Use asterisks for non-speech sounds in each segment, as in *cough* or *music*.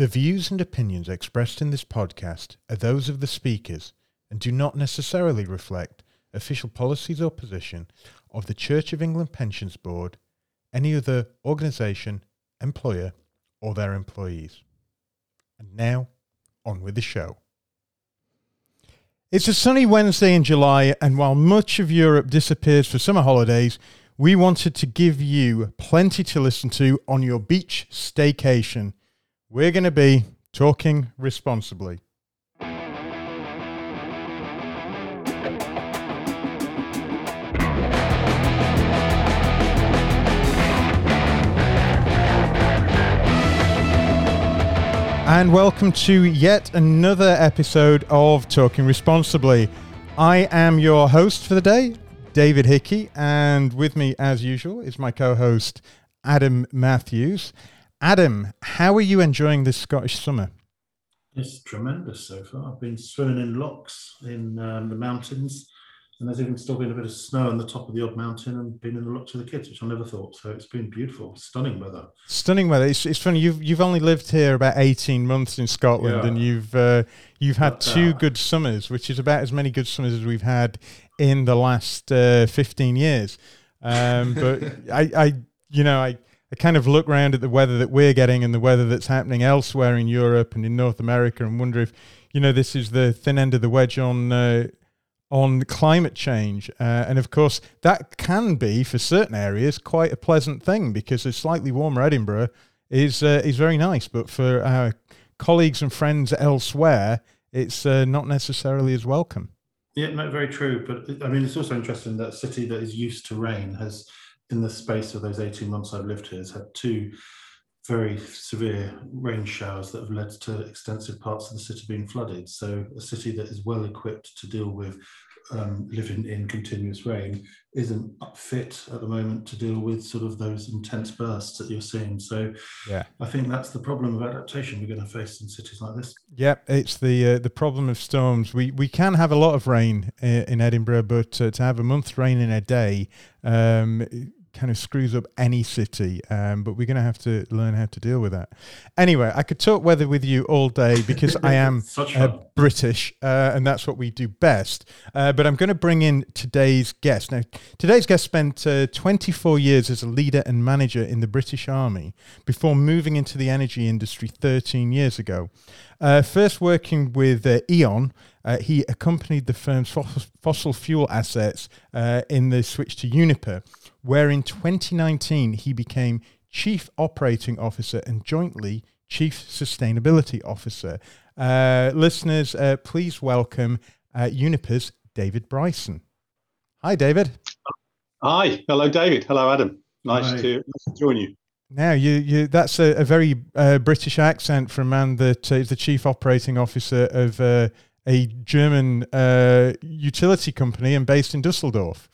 The views and opinions expressed in this podcast are those of the speakers and do not necessarily reflect official policies or position of the Church of England Pensions Board, any other organisation, employer, or their employees. And now, on with the show. It's a sunny Wednesday in July, and while much of Europe disappears for summer holidays, we wanted to give you plenty to listen to on your beach staycation. We're going to be talking responsibly. And welcome to yet another episode of Talking Responsibly. I am your host for the day, David Hickey, and with me, as usual, is my co host, Adam Matthews. Adam, how are you enjoying this Scottish summer? It's tremendous so far. I've been swimming in lochs in um, the mountains and there's even still been a bit of snow on the top of the odd mountain and been in the loch with the kids, which I never thought. So it's been beautiful, stunning weather. Stunning weather. It's, it's funny. You've you've only lived here about eighteen months in Scotland, yeah. and you've uh, you've had two uh, good summers, which is about as many good summers as we've had in the last uh, fifteen years. Um, but *laughs* I, I, you know, I. I kind of look around at the weather that we're getting and the weather that's happening elsewhere in Europe and in North America and wonder if, you know, this is the thin end of the wedge on uh, on climate change. Uh, and of course, that can be, for certain areas, quite a pleasant thing because a slightly warmer Edinburgh is, uh, is very nice. But for our colleagues and friends elsewhere, it's uh, not necessarily as welcome. Yeah, no, very true. But I mean, it's also interesting that a city that is used to rain has, in the space of those 18 months I've lived here, has had two very severe rain showers that have led to extensive parts of the city being flooded. So a city that is well equipped to deal with um, living in continuous rain isn't fit at the moment to deal with sort of those intense bursts that you're seeing. So yeah, I think that's the problem of adaptation we're going to face in cities like this. Yeah, it's the uh, the problem of storms. We we can have a lot of rain uh, in Edinburgh, but uh, to have a month's rain in a day. Um, kind of screws up any city. Um, but we're going to have to learn how to deal with that. Anyway, I could talk weather with you all day because I am *laughs* uh, British uh, and that's what we do best. Uh, but I'm going to bring in today's guest. Now, today's guest spent uh, 24 years as a leader and manager in the British Army before moving into the energy industry 13 years ago. Uh, first working with uh, E.ON, uh, he accompanied the firm's fossil fuel assets uh, in the switch to Uniper, where in 2019 he became Chief Operating Officer and jointly Chief Sustainability Officer. Uh, listeners, uh, please welcome Uniper's David Bryson. Hi, David. Hi. Hello, David. Hello, Adam. Nice, to, nice to join you. Now, you, you that's a, a very uh, British accent from a man that uh, is the chief operating officer of uh, a German uh, utility company and based in Dusseldorf.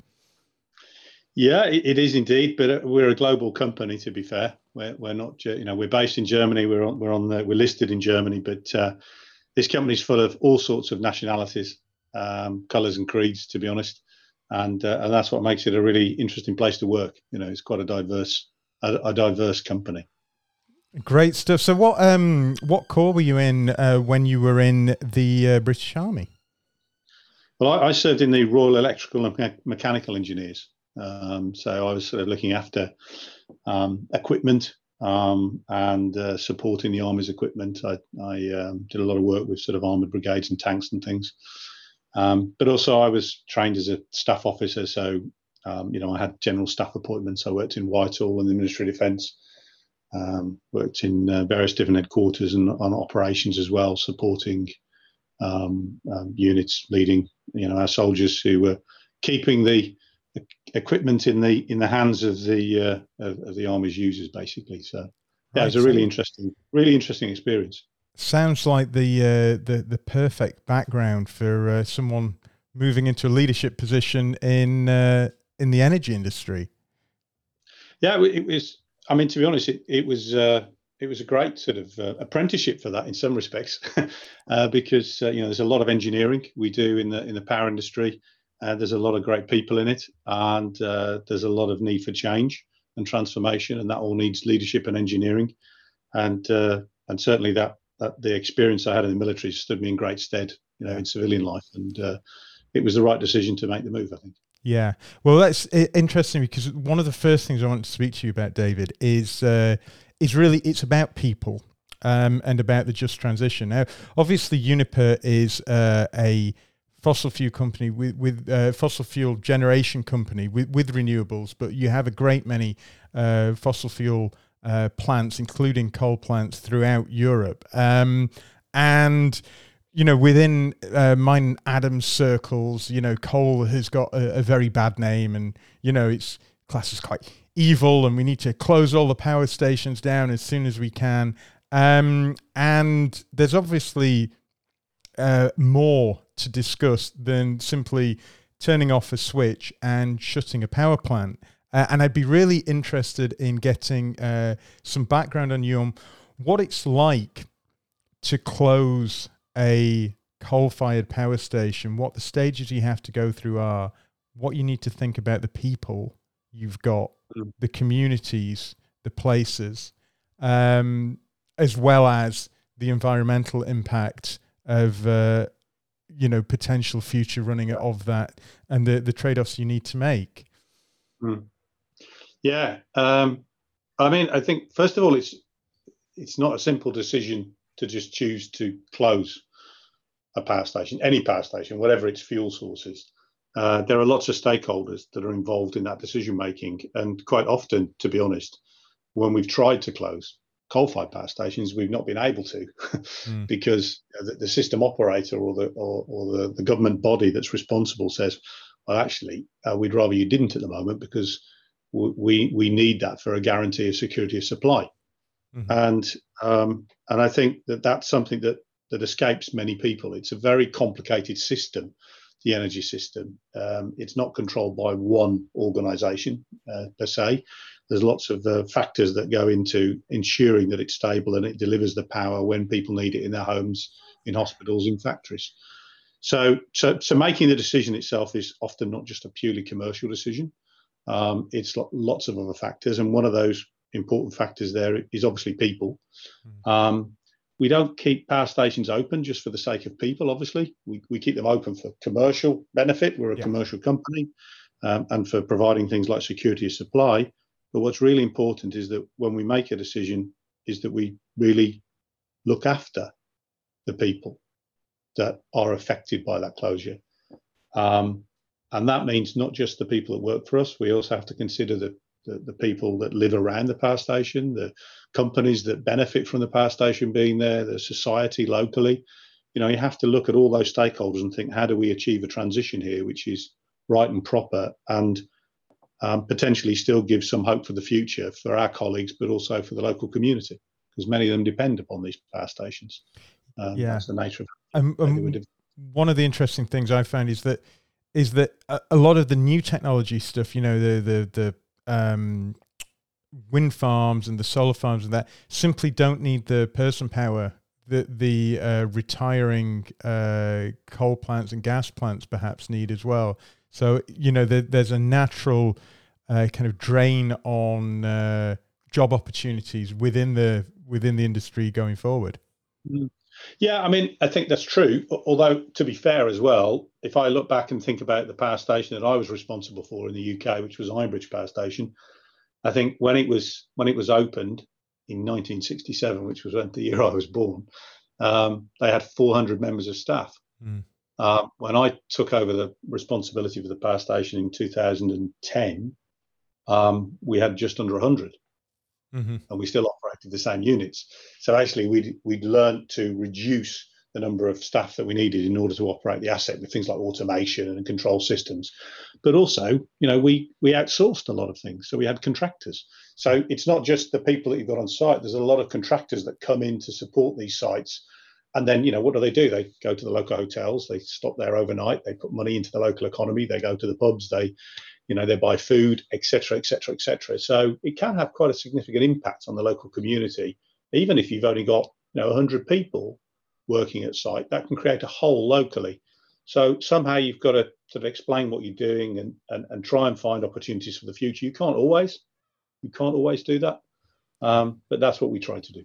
Yeah, it is indeed, but uh, we're a global company. To be fair, we're, we're not, you know, we're based in Germany. We're on, we're on the, we're listed in Germany, but uh, this company is full of all sorts of nationalities, um, colours and creeds. To be honest, and and that's what makes it a really interesting place to work. You know, it's quite a diverse a, a diverse company. Great stuff. So, what um, what corps were you in uh, when you were in the uh, British Army? Well, I, I, served in the Royal Electrical and Me- Mechanical Engineers. Um, so I was sort of looking after um, equipment um, and uh, supporting the army's equipment. I, I um, did a lot of work with sort of armored brigades and tanks and things. Um, but also, I was trained as a staff officer, so um, you know, I had general staff appointments. I worked in Whitehall and the Ministry of Defence. Worked in uh, various different headquarters and on operations as well, supporting units, leading you know our soldiers who were keeping the equipment in the in the hands of the uh, of, of, the army's users, basically. So yeah, right. it was a really interesting, really interesting experience. Sounds like the uh, the the perfect background for uh, someone moving into a leadership position in uh, in the energy industry. Yeah, it was. I mean, to be honest, it, it was uh, it was a great sort of uh, apprenticeship for that in some respects, *laughs* uh, because uh, you know there's a lot of engineering we do in the in the power industry. Uh, there's a lot of great people in it, and uh, there's a lot of need for change and transformation, and that all needs leadership and engineering. And and certainly that that the experience I had in the military stood me in great stead, you know, in civilian life, and uh, it was the right decision to make the move. I think. Yeah, well, that's interesting because one of the first things I want to speak to you about, David, is uh, is really it's about people um, and about the just transition. Now, obviously, Uniper is uh, a fossil fuel company with with uh, fossil fuel generation company with, with renewables, but you have a great many uh, fossil fuel uh, plants, including coal plants, throughout Europe, um, and you know, within uh, mine Adams circles, you know, coal has got a, a, very bad name, and you know, it's classed as quite evil, and we need to close all the power stations down as soon as we can. Um, and there's obviously uh, more to discuss than simply turning off a switch and shutting a power plant. Uh, and I'd be really interested in getting uh, some background on you on what it's like to close a coal fired power station, what the stages you have to go through are, what you need to think about the people you've got, mm. the communities, the places, um, as well as the environmental impact of uh, you know potential future running of that and the the trade-offs you need to make mm. yeah um, i mean i think first of all it's it's not a simple decision to just choose to close a power station, any power station, whatever its fuel sources. Uh, there are lots of stakeholders that are involved in that decision making. And quite often, to be honest, when we've tried to close coal fired power stations, we've not been able to *laughs* mm. because the, the, system operator or the or, or the, the, government body that's responsible says, well, actually, uh, we'd rather you didn't at the moment because we we need that for a guarantee of security of supply. Mm-hmm. And um, and I think that that's something that that escapes many people. It's a very complicated system, the energy system. Um, it's not controlled by one organisation uh, per se. There's lots of uh, factors that go into ensuring that it's stable and it delivers the power when people need it in their homes, in hospitals, in factories. So, so, so making the decision itself is often not just a purely commercial decision. Um, it's lots of other factors, and one of those important factors there is obviously people. Mm. Um, we don't keep power stations open just for the sake of people, obviously. We, we keep them open for commercial benefit. We're a yeah. commercial company um, and for providing things like security of supply. But what's really important is that when we make a decision, is that we really look after the people that are affected by that closure. Um, and that means not just the people that work for us, we also have to consider the the, the people that live around the power station, the companies that benefit from the power station being there, the society locally. You know, you have to look at all those stakeholders and think, how do we achieve a transition here which is right and proper and um, potentially still give some hope for the future for our colleagues, but also for the local community, because many of them depend upon these power stations. Um, yeah, that's the nature of um, um, one of the interesting things I found is that is that a, a, lot of the new technology stuff, you know, the the the um, wind farms and the solar farms and that simply don't need the person power that the uh, retiring uh, coal plants and gas plants perhaps need as well. So you know the, there's a natural uh, kind of drain on uh, job opportunities within the within the industry going forward. Mm. Yeah, I mean, I think that's true. Although, to be fair as well, if I look back and think about the power station that I was responsible for in the UK, which was Ironbridge Power Station, I think when it was when it was opened in 1967, which was the year I was born, um, they had 400 members of staff. Mm. Uh, when I took over the responsibility for the power station in 2010, um, we had just under 100 mm-hmm. and we still operated the same units. So actually, we'd we'd learned to reduce the number of staff that we needed in order to operate the asset with things like automation and control systems. But also, you know, we we outsourced a lot of things. So we had contractors. So it's not just the people that you've got on site. There's a lot of contractors that come in to support these sites. And then, you know, what do they do? They go to the local hotels, they stop there overnight, they put money into the local economy, they go to the pubs, they you know they buy food etc etc etc so it can have quite a significant impact on the local community. Even if you've only got you know 100 people working at site that can create a hole locally. So somehow you've got to sort of explain what you're doing and, and, and try and find opportunities for the future. You can't always you can't always do that. Um, but that's what we try to do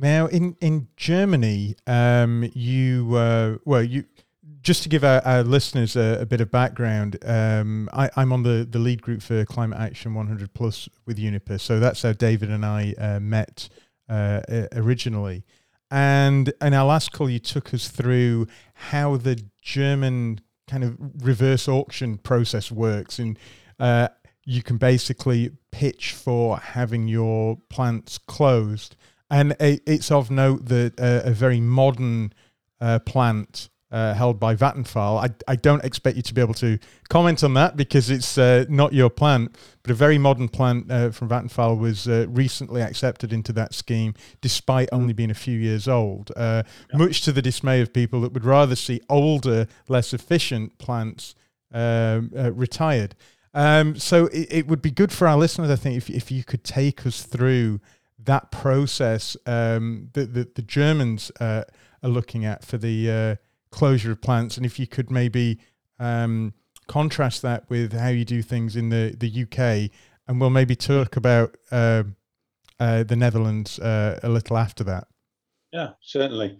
Now, in in Germany, um, you uh, well, you just to give our, our listeners a, a, bit of background, um, I, am on the, the lead group for Climate Action 100 Plus with Uniper. So that's how David and I uh, met uh, originally. And in our last call, you took us through how the German kind of reverse auction process works. And uh, you can basically pitch for having your plants closed. And it's of note that a very modern uh, plant uh, held by Vattenfall. I, I don't expect you to be able to comment on that because it's uh, not your plant, but a very modern plant uh, from Vattenfall was uh, recently accepted into that scheme despite only being a few years old, uh, yeah. much to the dismay of people that would rather see older, less efficient plants uh, retired. Um, so it, it, would be good for our listeners, I think, if, if you could take us through that process um, that, that the Germans are looking at for the closure of plants, and if you could maybe um, contrast that with how you do things in the the UK, and we'll maybe talk about uh, uh, the Netherlands uh, a little after that. Yeah, certainly.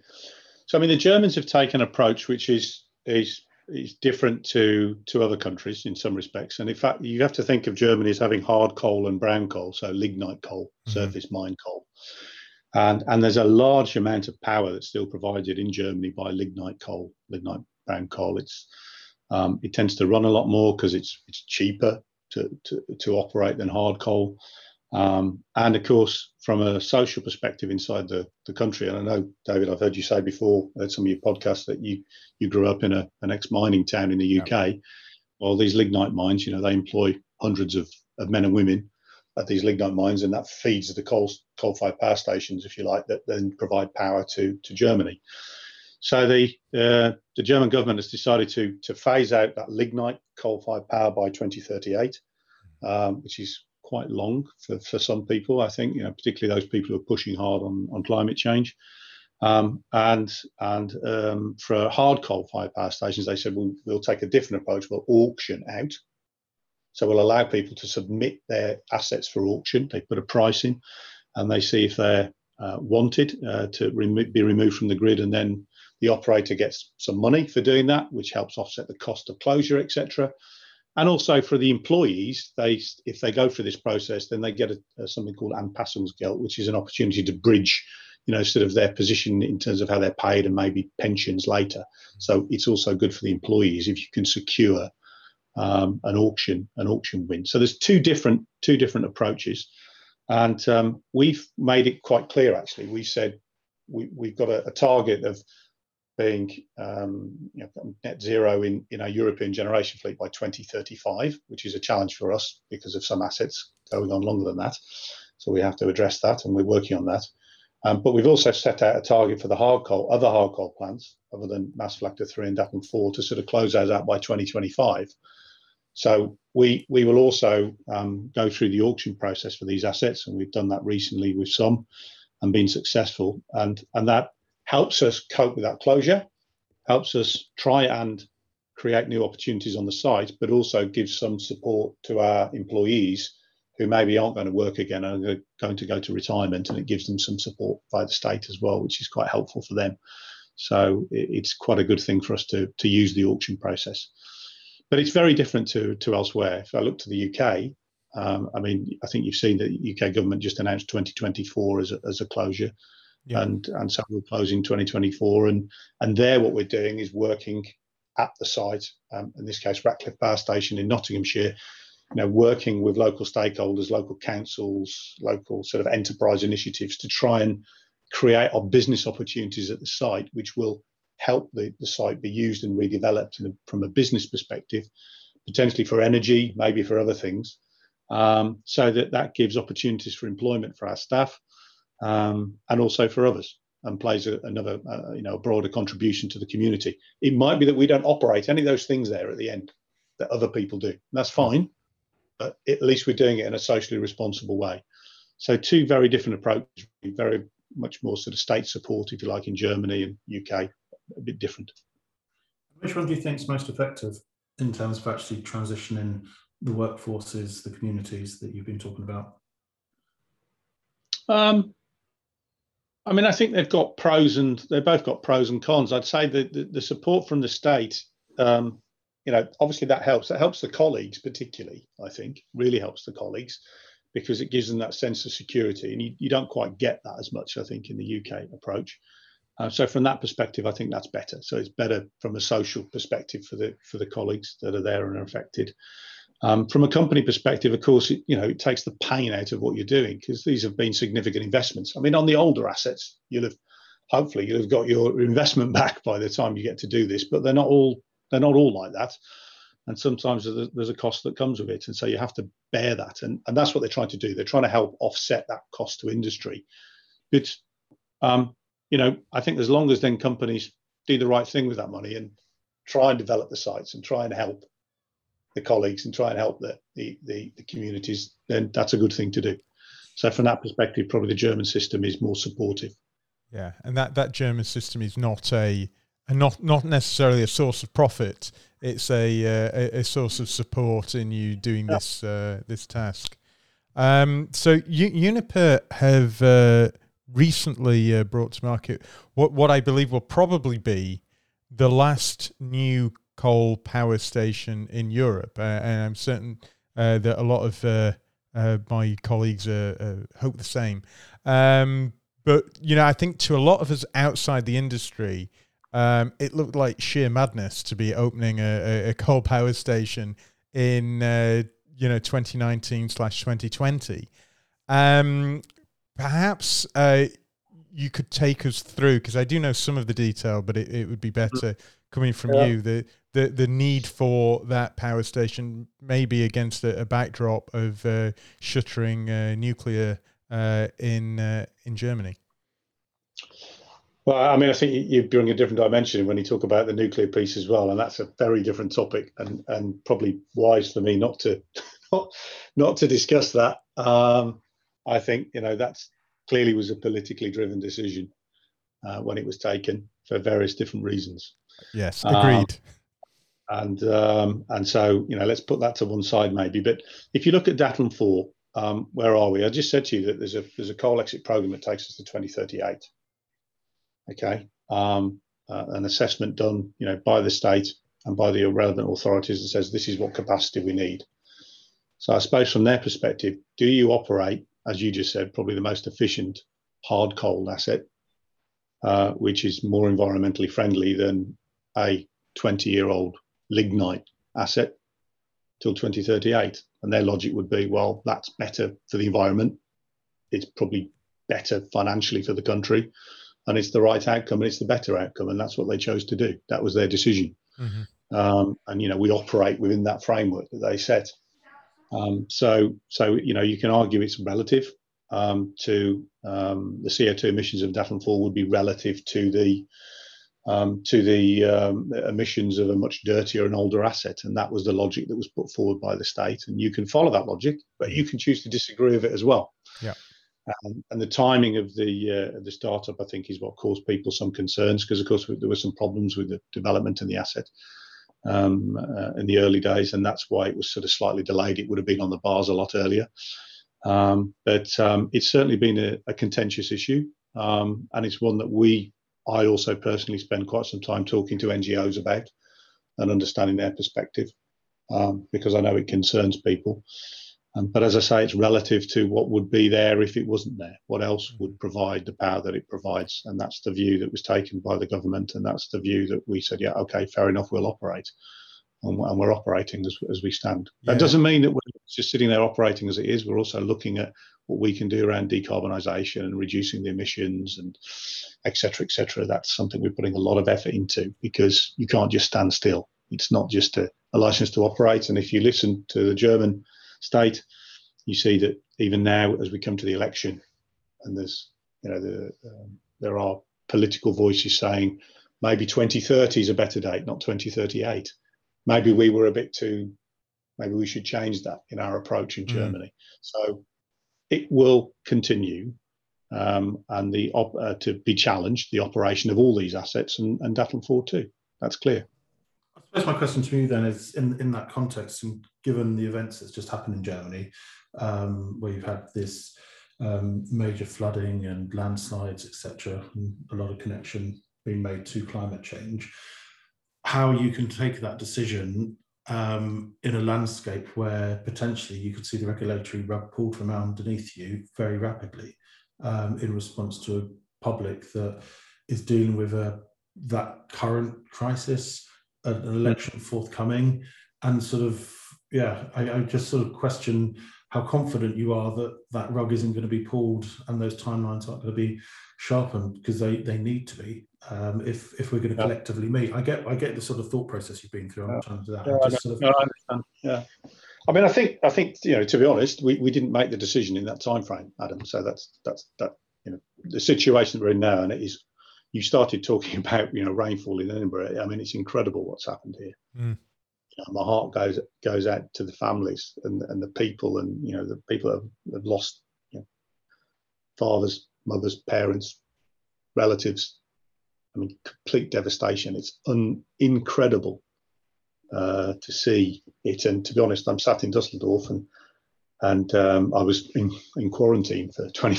So I mean, the Germans have taken an approach which is is is different to to other countries in some respects, and in fact, you have to think of Germany as having hard coal and brown coal, so lignite coal, mm-hmm. surface mine coal. And, and there's a large amount of power that's still provided in Germany by lignite coal, lignite brown coal. It's, um, it tends to run a lot more because it's, it's cheaper to, to, to operate than hard coal. Um, and of course, from a social perspective inside the, the country, and I know, David, I've heard you say before at some of your podcasts that you, you grew up in a, an ex mining town in the UK. Yeah. Well, these lignite mines, you know, they employ hundreds of, of men and women at these lignite mines, and that feeds the coal coal-fired power stations, if you like, that then provide power to to Germany. So the uh, the German government has decided to to phase out that lignite coal-fired power by 2038, um, which is quite long for, for some people. I think you know particularly those people who are pushing hard on on climate change. Um, and and um, for hard coal-fired power stations, they said we'll, we'll take a different approach. We'll auction out so we'll allow people to submit their assets for auction. They put a price in, and they see if they're uh, wanted uh, to remo- be removed from the grid, and then the operator gets some money for doing that, which helps offset the cost of closure, etc. And also for the employees, they if they go through this process, then they get a, a, something called Anpassungsgeld, which is an opportunity to bridge, you know, sort of their position in terms of how they're paid and maybe pensions later. So it's also good for the employees if you can secure um, an auction an auction win. So there's two different two different approaches, and um, we've made it quite clear. Actually, we said we, we've got a, a target of being um, you know, net zero in, in our European generation fleet by 2035, which is a challenge for us because of some assets going on longer than that. So we have to address that, and we're working on that. Um, but we've also set out a target for the hard coal, other hard coal plants, other than Maasvlakte 3 and Datteln 4, to sort of close those out by 2025. So we we will also um, go through the auction process for these assets, and we've done that recently with some, and been successful. And and that helps us cope with that closure, helps us try and create new opportunities on the site, but also gives some support to our employees who maybe aren't going to work again and are going to go to retirement, and it gives them some support by the state as well, which is quite helpful for them. So it's quite a good thing for us to to use the auction process but it's very different to to elsewhere. If I look to the UK, um, I mean, I think you've seen that the UK government just announced 2024 as a, as a closure, yeah. and and so we're closing 2024, and and there what we're doing is working at the site, um, in this case Ratcliffe Power Station in Nottinghamshire, you know, working with local stakeholders, local councils, local sort of enterprise initiatives to try and create our business opportunities at the site, which will help the, the site be used and redeveloped a, from a business perspective, potentially for energy, maybe for other things, um, so that that gives opportunities for employment for our staff um, and also for others and plays a, another, uh, you know, a broader contribution to the community. It might be that we don't operate any of those things there at the end that other people do. that's fine, but at least we're doing it in a socially responsible way. So two very different approaches, very much more sort of state support, if you like, in Germany and UK, a bit different. Which one do you think is most effective in terms of actually transitioning the workforces, the communities that you've been talking about? Um, I mean, I think they've got pros and they've both got pros and cons. I'd say that the, the support from the state, um, you know, obviously that helps. That helps the colleagues, particularly. I think really helps the colleagues because it gives them that sense of security, and you, you don't quite get that as much, I think, in the UK approach. Uh, so from that perspective, I think that's better. So it's better from a social perspective for the for the colleagues that are there and are affected. Um, from a company perspective, of course, it, you know it takes the pain out of what you're doing because these have been significant investments. I mean, on the older assets, you'll have hopefully you'll have got your investment *laughs* back by the time you get to do this, but they're not all they're not all like that. And sometimes there's a cost that comes with it, and so you have to bear that, and and that's what they're trying to do. They're trying to help offset that cost to industry. But um, you know, I think as long as then companies do the right thing with that money and try and develop the sites and try and help the colleagues and try and help the, the, the, the communities, then that's a good thing to do. So from that perspective, probably the German system is more supportive. Yeah, and that, that German system is not a, a not not necessarily a source of profit. It's a uh, a, a, source of support in you doing yeah. this uh, this task. Um, so U- Uniper have uh, recently uh, brought to market what what I believe will probably be the last new coal power station in Europe, uh, and I'm certain uh, that a lot of uh, uh, my colleagues hope the same. Um, but you know, I think to a lot of us outside the industry, um, it looked like sheer madness to be opening a, a coal power station in you know 2019 slash 2020. Um, perhaps uh, you could take us through because I do know some of the detail, but it, it would be better coming from yeah. you the, the the need for that power station, maybe against a, a backdrop of uh, shuttering uh, nuclear uh, in uh, in Germany. Well, I mean, I think you bring a different dimension when you talk about the nuclear piece as well, and that's a very different topic, and and probably wise for me not to *laughs* not, not to discuss that. Um, I think you know that's clearly was a politically driven decision uh, when it was taken for various different reasons. Yes, um, agreed. and um, and so you know, let's put that to one side maybe. But if you look at Datteln four, um, where are we? I just said to you that there's a there's a coal exit program that takes us to 2038. Okay, um, uh, an assessment done, you know, by the state and by the relevant authorities that says this is what capacity we need. So I suppose from their perspective, do you operate as you just said, probably the most efficient hard coal asset, uh, which is more environmentally friendly than a 20 year old lignite asset till 2038. And their logic would be, well, that's better for the environment. It's probably better financially for the country. And it's the right outcome and it's the better outcome. And that's what they chose to do. That was their decision. Mm-hmm. Um, and, you know, we operate within that framework that they set. Um, so, so you know, you can argue it's relative um, to um, the CO2 emissions of 4 would be relative to the um, to the um, emissions of a much dirtier and older asset, and that was the logic that was put forward by the state. And you can follow that logic, but you can choose to disagree with it as well. Yeah. Um, and the timing of the uh, the startup, I think, is what caused people some concerns because, of course, there were some problems with the development and the asset um, uh, in the early days, and that's why it was sort of slightly delayed. It would have been on the bars a lot earlier. Um, but um, it's certainly been a, a contentious issue, um, and it's one that we, I also personally spend quite some time talking to NGOs about and understanding their perspective, um, because I know it concerns people. Um, but as I say, it's relative to what would be there if it wasn't there. What else would provide the power that it provides? And that's the view that was taken by the government. And that's the view that we said, yeah, okay, fair enough, we'll operate. And, we're operating as, as we stand. Yeah. That doesn't mean that we're just sitting there operating as it is. We're also looking at what we can do around decarbonisation and reducing the emissions and et cetera, et cetera. That's something we're putting a lot of effort into because you can't just stand still. It's not just a, a license to operate. And if you listen to the German state, you see that even now, as we come to the election, and there's you know the, um, there are political voices saying maybe 2030 is a better date, not 2038. Maybe we were a bit too. Maybe we should change that in our approach in mm. Germany. So it will continue, um, and the op- uh, to be challenged the operation of all these assets and, and Datteln 4 too. That's clear. I suppose my question to you then is in, in that context, and given the events that's just happened in Germany, um, where you've had this um, major flooding and landslides, etc., and a lot of connection being made to climate change. How you can take that decision um, in a landscape where potentially you could see the regulatory rug pulled from underneath you very rapidly um, in response to a public that is dealing with a, that current crisis, an election forthcoming, and sort of yeah, I, I just sort of question how confident you are that that rug isn't going to be pulled and those timelines aren't going to be sharpened because they they need to be um, if if we're going to yeah. collectively meet. I get I get the sort of thought process you've been through. I'm yeah. trying to do that. Yeah, sort of... no, I understand. Yeah. I mean, I think I think you know, to be honest, we, we didn't make the decision in that time frame, Adam. So that's that's that you know the situation that we're in now, and it is. You started talking *laughs* about you know rainfall in Edinburgh. I mean, it's incredible what's happened here. Mm know, my heart goes goes out to the families and and the people and you know the people that have, have lost you know, fathers, mothers, parents, relatives. I mean, complete devastation. It's un, incredible uh, to see it. And to be honest, I'm sat in Dusseldorf and and um, I was in, in quarantine for 20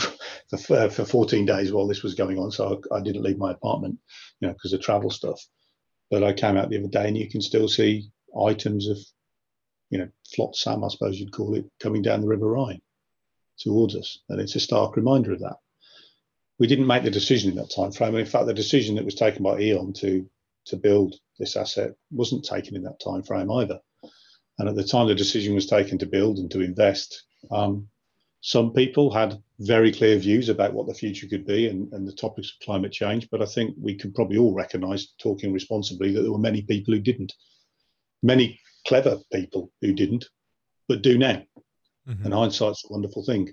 for, for 14 days while this was going on. So I, I didn't leave my apartment, you know, because of travel stuff. But I came out the other day, and you can still see items of, you know, flotsam, I suppose you'd call it, coming down the River Rhine towards us. And it's a stark reminder of that. We didn't make the decision in that time frame. And in fact, the decision that was taken by E.ON to to build this asset wasn't taken in that time frame either. And at the time the decision was taken to build and to invest, um, some people had very clear views about what the future could be and, and the topics of climate change. But I think we can probably all recognise, talking responsibly, that there were many people who didn't many clever people who didn't, but do now. Mm-hmm. And hindsight's a wonderful thing.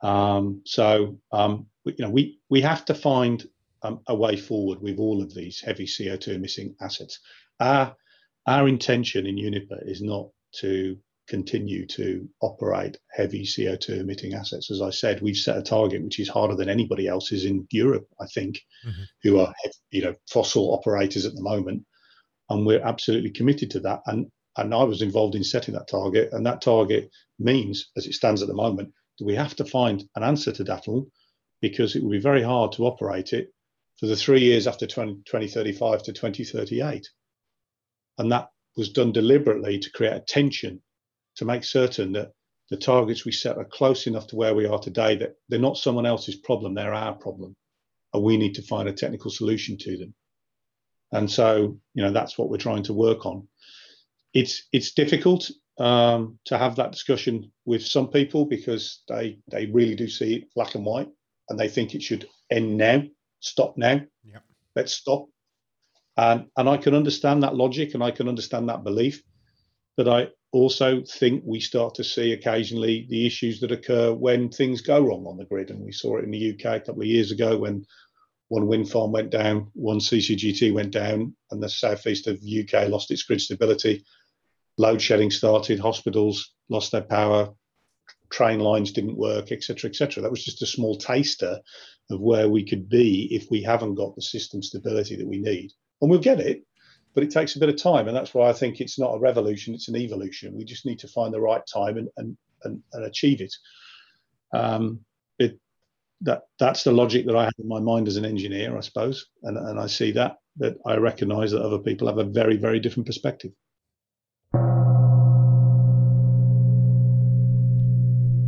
Um, so um, we, you know, we we have to find um, a way forward with all of these heavy CO2 emitting assets. Our our intention in Uniper is not to continue to operate heavy CO2 emitting assets. As I said, we've set a target which is harder than anybody else's in Europe, I think, mm-hmm. who are you know fossil operators at the moment and we're absolutely committed to that. And and I was involved in setting that target, and that target means, as it stands at the moment, that we have to find an answer to Datteln because it will be very hard to operate it for the three years after 20, 2035 to 2038. And that was done deliberately to create a tension to make certain that the targets we set are close enough to where we are today that they're not someone else's problem, they're our problem. And we need to find a technical solution to them. And so, you know, that's what we're trying to work on. It's it's difficult um, to have that discussion with some people because they they really do see it black and white, and they think it should end now, stop now. Yeah. Let's stop. And and I can understand that logic and I can understand that belief, but I also think we start to see occasionally the issues that occur when things go wrong on the grid, and we saw it in the UK a couple of years ago when one wind farm went down, one CCGT went down, and the southeast of UK lost its grid stability. Load shedding started, hospitals lost their power, train lines didn't work, etc., etc. That was just a small taster of where we could be if we haven't got the system stability that we need. And we'll get it, but it takes a bit of time. And that's why I think it's not a revolution, it's an evolution. We just need to find the right time and, and, and, and achieve it. Um, it that that's the logic that I have in my mind as an engineer, I suppose, and and I see that. that I recognise that other people have a very very different perspective.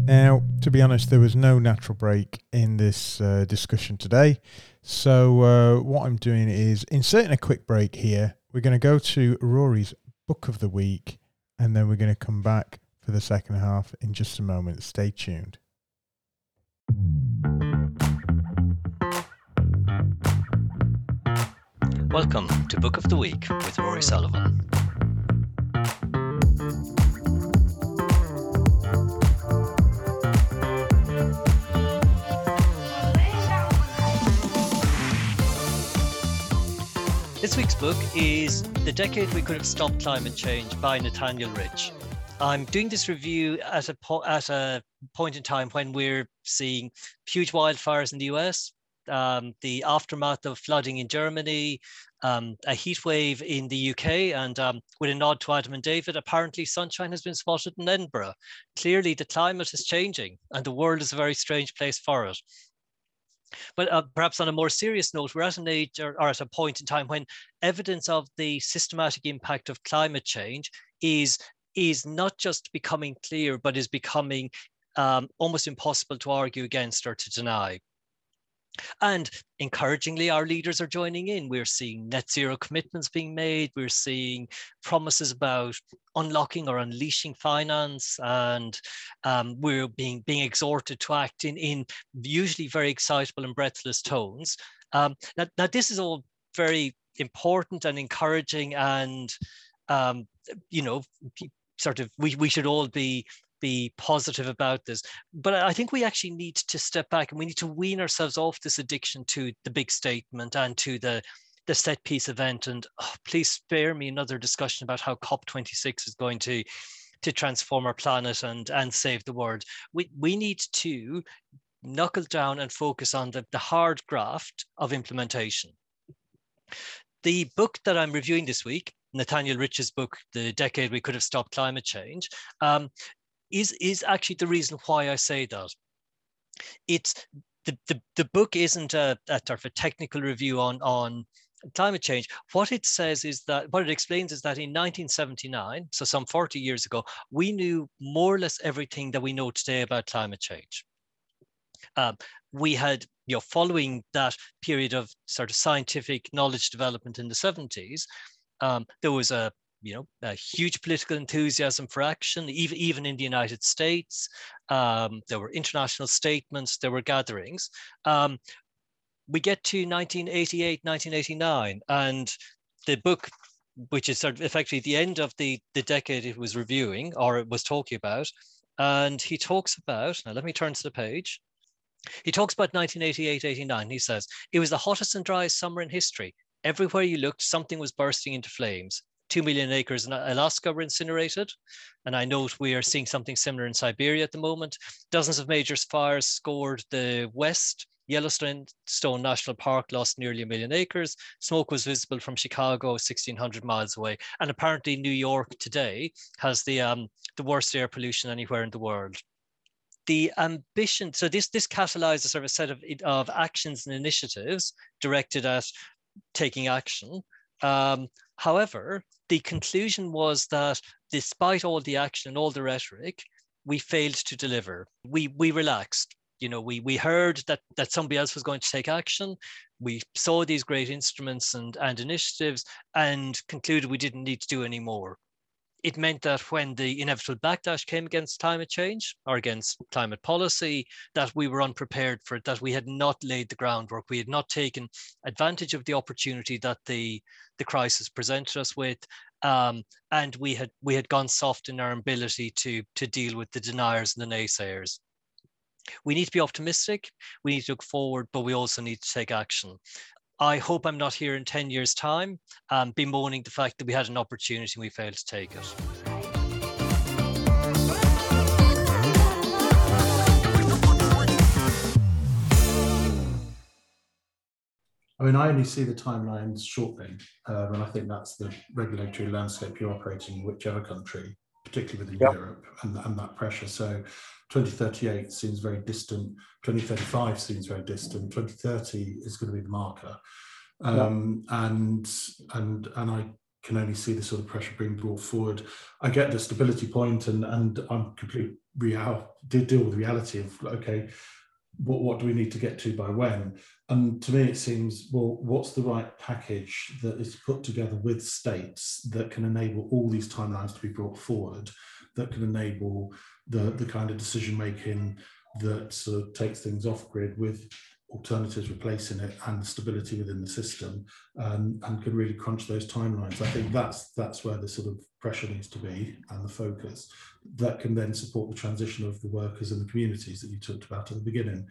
Now, to be honest, there was no natural break in this uh, discussion today. So, uh, what I'm doing is inserting a quick break here. We're going to go to Rory's book of the week, and then we're going to come back for the second half in just a moment. Stay tuned. Welcome to Book of the Week with Rory Sullivan. This week's book is The Decade We Could Have Stopped Climate Change by Nathaniel Rich. I'm doing this review at a, po- at a point in time when we're seeing huge wildfires in the US, um, the aftermath of flooding in Germany, um, a heat wave in the UK, and um, with a nod to Adam and David, apparently sunshine has been spotted in Edinburgh. Clearly, the climate is changing, and the world is a very strange place for it. But uh, perhaps on a more serious note, we're at an age or, or, at a point in time when evidence of the systematic impact of climate change is is not just becoming clear, but is becoming um, almost impossible to argue against or to deny. And encouragingly, our leaders are joining in. We're seeing net zero commitments being made. We're seeing promises about unlocking or unleashing finance, and um, we're being being exhorted to act in in usually very excitable and breathless tones. Um, now, now, this is all very important and encouraging, and um, you know, sort of we we should all be be positive about this. But I think we actually need to step back and we need to wean ourselves off this addiction to the big statement and to the the set piece event. And oh, please spare me another discussion about how COP26 is going to to transform our planet and and save the world. We we need to knuckle down and focus on the, the hard graft of implementation. The book that I'm reviewing this week Nathaniel Rich's book, The Decade We Could Have Stopped Climate Change, um, is is actually the reason why I say that. It's the, the, the book isn't a, a sort of a technical review on on climate change. What it says is that what it explains is that in 1979, so some 40 years ago, we knew more or less everything that we know today about climate change. Um, we had, you know, following that period of sort of scientific knowledge development in the 70s, um, there was a you know, a huge political enthusiasm for action, even, even in the United States. Um, there were international statements, there were gatherings. Um, we get to 1988, 1989, and the book, which is sort of effectively the end of the, the decade it was reviewing or it was talking about, and he talks about, now let me turn to the page. He talks about 1988, 89. He says, it was the hottest and driest summer in history. Everywhere you looked, something was bursting into flames. 2 million acres in Alaska were incinerated. And I note we are seeing something similar in Siberia at the moment. Dozens of major fires scored the west. Yellowstone National Park lost nearly a million acres. Smoke was visible from Chicago, 1,600 miles away. And apparently, New York today has the, um, the worst air pollution anywhere in the world the ambition so this this catalyzes sort of a set of, of actions and initiatives directed at taking action um, however the conclusion was that despite all the action and all the rhetoric, we failed to deliver. We we relaxed. You know, we we heard that that somebody else was going to take action. We saw these great instruments and and initiatives and concluded we didn't need to do any more it meant that when the inevitable backlash came against climate change or against climate policy, that we were unprepared for it, that we had not laid the groundwork, we had not taken advantage of the opportunity that the, the crisis presented us with, um, and we had we had gone soft in our ability to to deal with the deniers and the naysayers. We need to be optimistic. We need to look forward, but we also need to take action. I hope I'm not here in 10 years' time um, bemoaning the fact that we had an opportunity and we failed to take it. I mean, I only see the timelines shortening, um, and I think that's the regulatory landscape you're operating in whichever country, particularly within yep. Europe, and, and that pressure. So 2038 seems very distant, 2035 seems very distant, 2030 is going to be the marker. Um, yeah. and and and I can only see the sort of pressure being brought forward. I get the stability point and and I'm completely real deal with the reality of okay, what what do we need to get to by when? And to me it seems, well, what's the right package that is put together with states that can enable all these timelines to be brought forward, that can enable the, the kind of decision making that sort of takes things off grid with alternatives replacing it and stability within the system um, and can really crunch those timelines. I think that's that's where the sort of pressure needs to be and the focus that can then support the transition of the workers and the communities that you talked about at the beginning.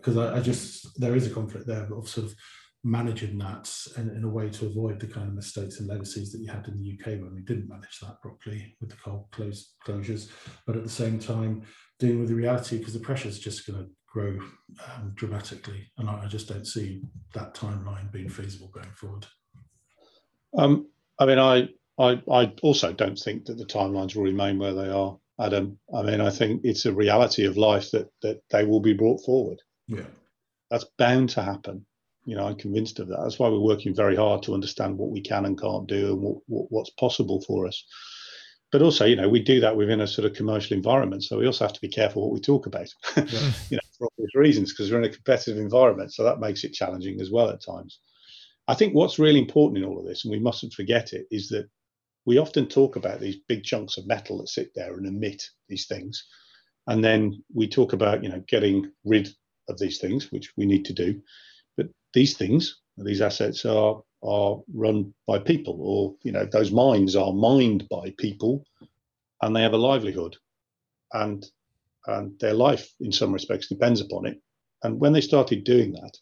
Because I, I, just there is a conflict there of sort of managing that in, in, a way to avoid the kind of mistakes and legacies that you had in the UK when we didn't manage that properly with the coal close, closures, but at the same time dealing with the reality because the pressure is just going to grow um, dramatically, and I, I, just don't see that timeline being feasible going forward. Um, I mean, I, I I also don't think that the timelines will remain where they are, Adam. I mean, I think it's a reality of life that that they will be brought forward. Yeah, that's bound to happen. You know, I'm convinced of that. That's why we're working very hard to understand what we can and can't do and what, what what's possible for us but also, you know, we do that within a sort of commercial environment. So we also have to be careful what we talk about, *laughs* yeah. you know, for obvious reasons, because we're in a competitive environment. So that makes it challenging as well at times. I think what's really important in all of this, and we mustn't forget it, is that we often talk about these big chunks of metal that sit there and emit these things. And then we talk about, you know, getting rid of these things, which we need to do. But these things, these assets are are run by people, or you know, those mines are mined by people, and they have a livelihood, and and their life in some respects depends upon it. And when they started doing that,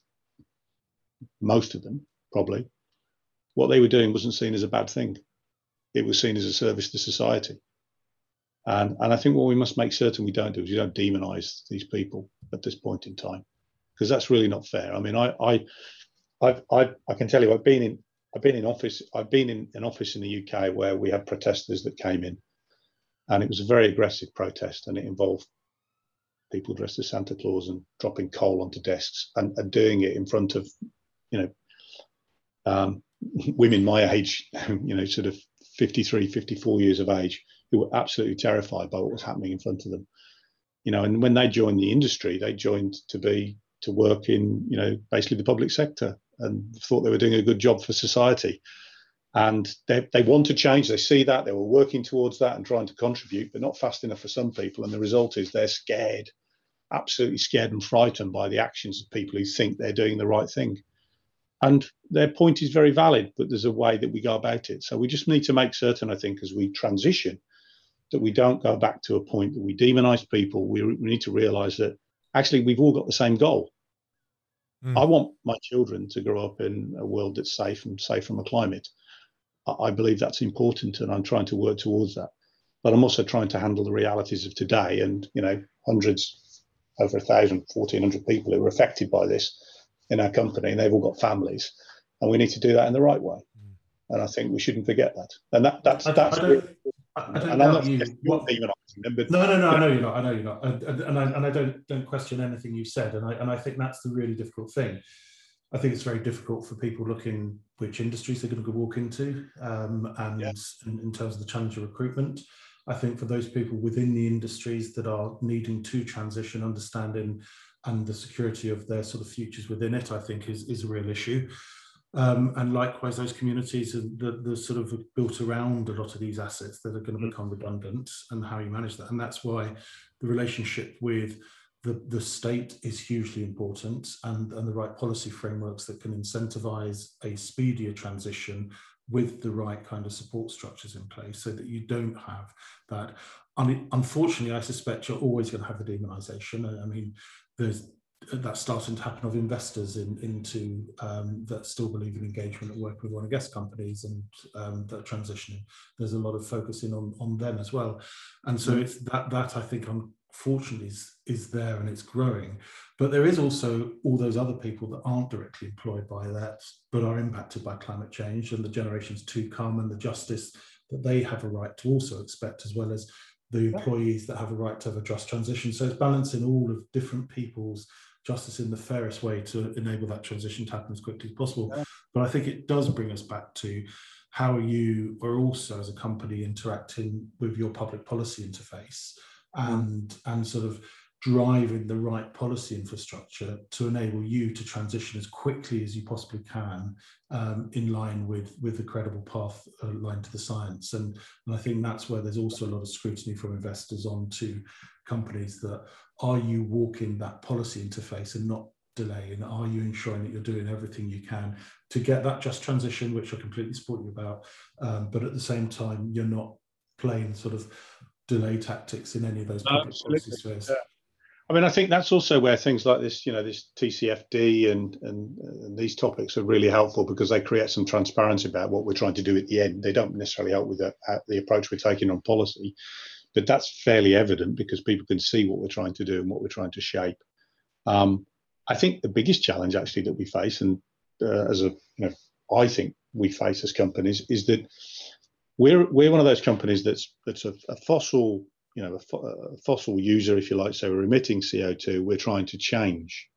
most of them probably, what they were doing wasn't seen as a bad thing. It was seen as a service to society. And, and I think what we must make certain we don't do is we don't demonize these people at this point in time, because that's really not fair. I mean, I, I I've, I've, I can tell you, I've been in, I've been in office, I've been in an office in the UK where we had protesters that came in, and it was a very aggressive protest, and it involved people dressed as Santa Claus and dropping coal onto desks and, and doing it in front of, you know, um, *laughs* women my age, *laughs* you know, sort of 53, 54 years of age, who were absolutely terrified by what was happening in front of them. You know, and when they joined the industry, they joined to be to work in, you know, basically the public sector and thought they were doing a good job for society. And they, they want to change. They see that they were working towards that and trying to contribute, but not fast enough for some people. And the result is they're scared, absolutely scared and frightened by the actions of people who think they're doing the right thing. And their point is very valid, but there's a way that we go about it. So we just need to make certain, I think, as we transition, that we don't go back to a point that we demonize people. We, we need to realize that actually we've all got the same goal. Mm. I want my children to grow up in a world that's safe and safe from a climate. I, I believe that's important, and I'm trying to work towards that. But I'm also trying to handle the realities of today, and you know, hundreds, over a thousand, 1,400 people who are affected by this in our company, and they've all got families, and we need to do that in the right way. Mm. And I think we shouldn't forget that. And that that's I, that's. I I don't know you. What, but no, no, no. I know you're not. I know you're not. And, and, I, and I don't don't question anything you've said. And I and I think that's the really difficult thing. I think it's very difficult for people looking which industries they're going to go walk into, um, and yeah. in, in terms of the challenge of recruitment. I think for those people within the industries that are needing to transition, understanding and the security of their sort of futures within it, I think is is a real issue. Um, and likewise, those communities that the sort of built around a lot of these assets that are going to mm. become redundant and how you manage that. And that's why the relationship with the, the state is hugely important and, and the right policy frameworks that can incentivize a speedier transition with the right kind of support structures in place so that you don't have that. I mean, unfortunately, I suspect you're always going to have the demonization. I mean, there's that's starting to happen of investors in, into um, that still believe in engagement and work with one of guest companies and um, that transitioning. There's a lot of focusing on on them as well, and so mm-hmm. it's that that I think unfortunately is is there and it's growing. But there is also all those other people that aren't directly employed by that, but are impacted by climate change and the generations to come and the justice that they have a right to also expect, as well as the employees that have a right to have a just transition. So it's balancing all of different people's justice in the fairest way to enable that transition to happen as quickly as possible. Yeah. But I think it does bring us back to how you are also as a company interacting with your public policy interface and and sort of driving the right policy infrastructure to enable you to transition as quickly as you possibly can um, in line with with the credible path uh, line to the science and, and I think that's where there's also a lot of scrutiny from investors onto companies that are you walking that policy interface and not delaying are you ensuring that you're doing everything you can to get that just transition which I completely support you about um, but at the same time you're not playing sort of delay tactics in any of those public policy spheres. Yeah. I mean, I think that's also where things like this, you know, this TCFD and, and, and these topics are really helpful because they create some transparency about what we're trying to do at the end. They don't necessarily help with the, uh, the approach we're taking on policy, but that's fairly evident because people can see what we're trying to do and what we're trying to shape. Um, I think the biggest challenge actually that we face, and uh, as a you know, I think we face as companies, is that we're we're one of those companies that's that's a, a fossil you know a, fo- a, fossil user, if you like. So we're emitting CO two. We're trying to change.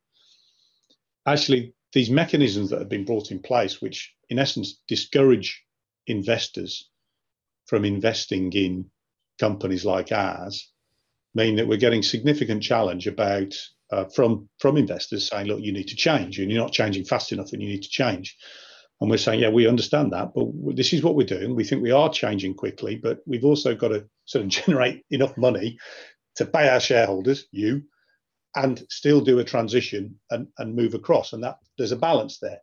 Actually, these mechanisms that have been brought in place, which in essence discourage investors from investing in companies like ours, mean that we're getting significant challenge about uh, from from investors saying, look, you need to change, and you're not changing fast enough, and you need to change. And we're saying, yeah, we understand that, but this is what we're doing. We think we are changing quickly, but we've also got to sort of *laughs* generate enough money to pay our shareholders, you, and still do a transition and, and move across. And that there's a balance there.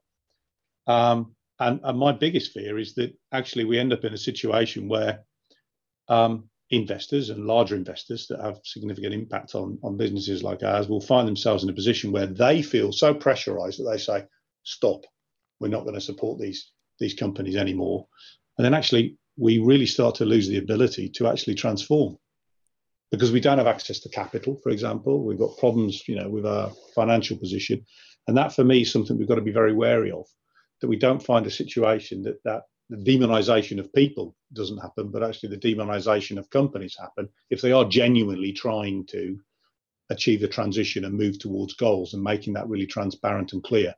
Um, and, and my biggest fear is that actually we end up in a situation where um, investors and larger investors that have significant impact on, on businesses like ours will find themselves in a position where they feel so pressurized that they say, stop, we're not going to support these these companies anymore. And then actually we really start to lose the ability to actually transform because we don't have access to capital, for example. We've got problems, you know, with our financial position. And that for me is something we've got to be very wary of, that we don't find a situation that that the demonization of people doesn't happen, but actually the demonization of companies happen if they are genuinely trying to achieve the transition and move towards goals and making that really transparent and clear.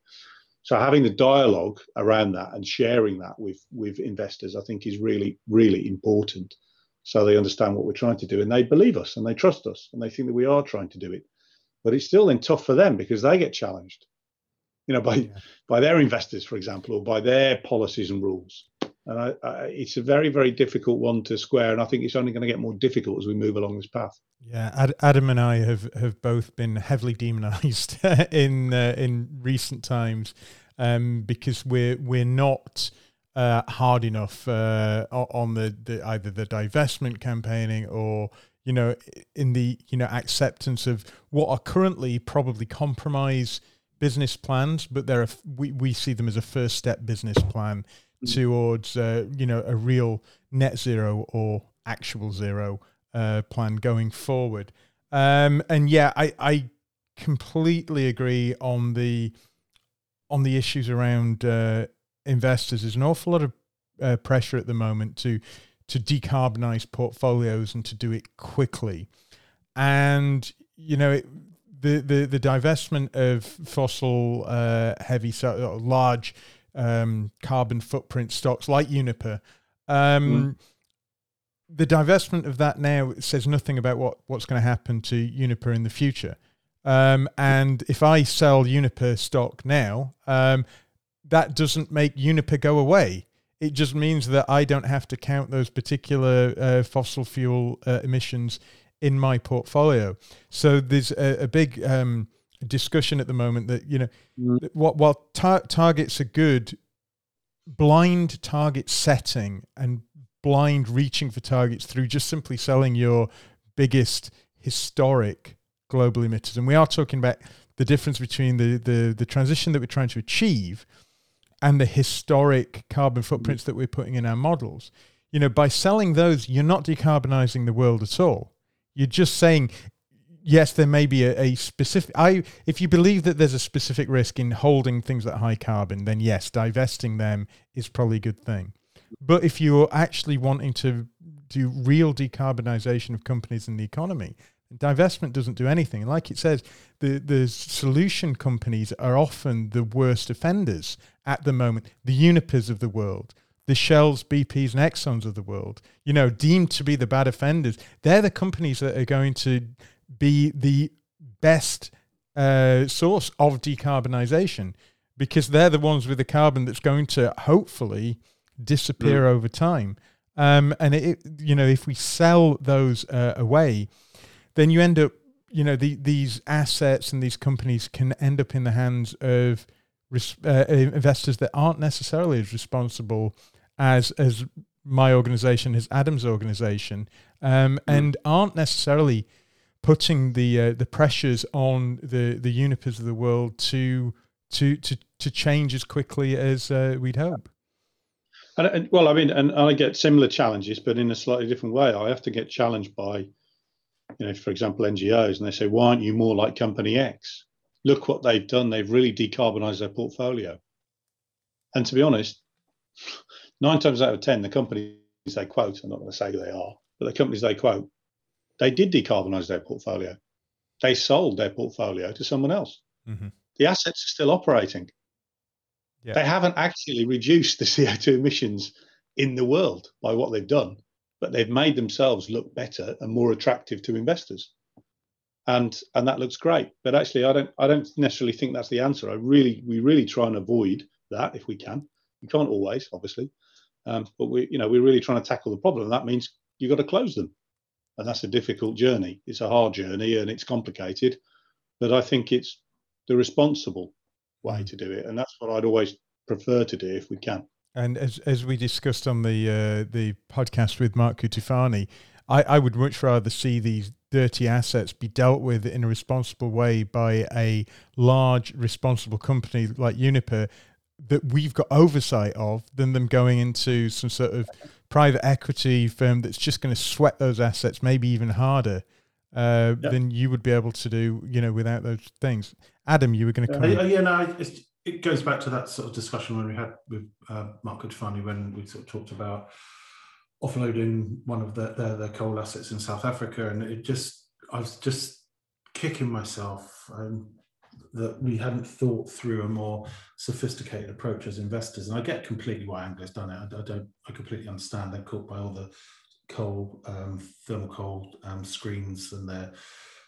So having the dialogue around that and sharing that with with investors, I think, is really really important. So they understand what we're trying to do and they believe us and they trust us and they think that we are trying to do it. But it's still then tough for them because they get challenged, you know, by yeah. by their investors, for example, or by their policies and rules and I, I, it's a very very difficult one to square and i think it's only going to get more difficult as we move along this path. Yeah adam and i have have both been heavily demonized *laughs* in uh, in recent times um, because we're we're not uh, hard enough uh, on the, the either the divestment campaigning or you know in the you know acceptance of what are currently probably compromise business plans but they're a, we, we see them as a first step business plan Mm. towards uh, you know a real net zero or actual zero uh, plan going forward. Um, and yeah, I, I completely agree on the on the issues around uh, investors. There's an awful lot of uh, pressure at the moment to to decarbonize portfolios and to do it quickly. And you know, it, the the the divestment of fossil uh, heavy so large um, carbon footprint stocks like Uniper. Um, mm. The divestment of that now says nothing about what, what's going to happen to Uniper in the future. Um, and if I sell Uniper stock now, um, that doesn't make Uniper go away. It just means that I don't have to count those particular uh, fossil fuel uh, emissions in my portfolio. So there's a, a big um, discussion at the moment that you know mm. what while tar- targets are good blind target setting and blind reaching for targets through just simply selling your biggest historic global emitters and we are talking about the difference between the the, the transition that we're trying to achieve and the historic carbon footprints mm. that we're putting in our models you know by selling those you're not decarbonizing the world at all you're just saying yes, there may be a, a, specific. I if you believe that there's a specific risk in holding things at high carbon, then yes, divesting them is probably a good thing. But if you're actually wanting to do real decarbonisation of companies and the economy, divestment doesn't do anything. Like it says, the the solution companies are often the worst offenders at the moment. The Unipers of the world. The Shells, BPs, and Exxons of the world, you know, deemed to be the bad offenders, they're the companies that are going to be the best uh, source of decarbonisation because they're the ones with the carbon that's going to hopefully disappear mm. over time. Um, and it, you know, if we sell those uh, away, then you end up, you know, the, these assets and these companies can end up in the hands of res- uh, investors that aren't necessarily as responsible as as my organization, as Adam's organization, um, mm. and aren't necessarily putting the uh, the pressures on the the Unipers of the world to to to to change as quickly as uh, we'd hope. And, and, well, I mean, and I get similar challenges, but in a slightly different way. I have to get challenged by, you know, for example, NGOs, and they say, "Why aren't you more like Company X?" look what they've done. They've really decarbonised their portfolio. And to be honest, nine times out of 10, the companies they quote, I'm not going to say they are, but the companies they quote, they did decarbonise their portfolio. They sold their portfolio to someone else. Mm-hmm. The assets are still operating. Yeah. They haven't actually reduced the *laughs* CO2 emissions in the world by what they've done, but they've made themselves look better and more attractive to investors. And and that looks great. But actually I don't I don't necessarily think that's the answer. I really we really try and avoid that if we can. We can't always, obviously. Um, but we you know we're really trying to tackle the problem. That means you've got to close them. And that's a difficult journey. It's a hard journey and it's complicated. But I think it's the responsible way mm. to do it. And that's what I'd always prefer to do if we can. And as as we discussed on the uh, the podcast with Mark Cutifani, I, I would much rather see these dirty assets be dealt with in a responsible way by a large responsible company like Uniper that we've got oversight of than them going into some sort of private equity firm that's just going to sweat those assets maybe even harder uh, yep. than you would be able to do, you know, without those things. Adam, you were going to come. Uh, yeah, no, it goes back to that sort of discussion when we had with uh, Mark Cutifani when we sort of talked about offloading one of the, their, their coal assets in South Africa, and it just I was just kicking myself um, that we hadn't thought through a more sophisticated approach as investors. And I get completely why Anglo's done it. I, I don't. I completely understand. They're caught by all the coal, um, thermal coal um, screens, and they're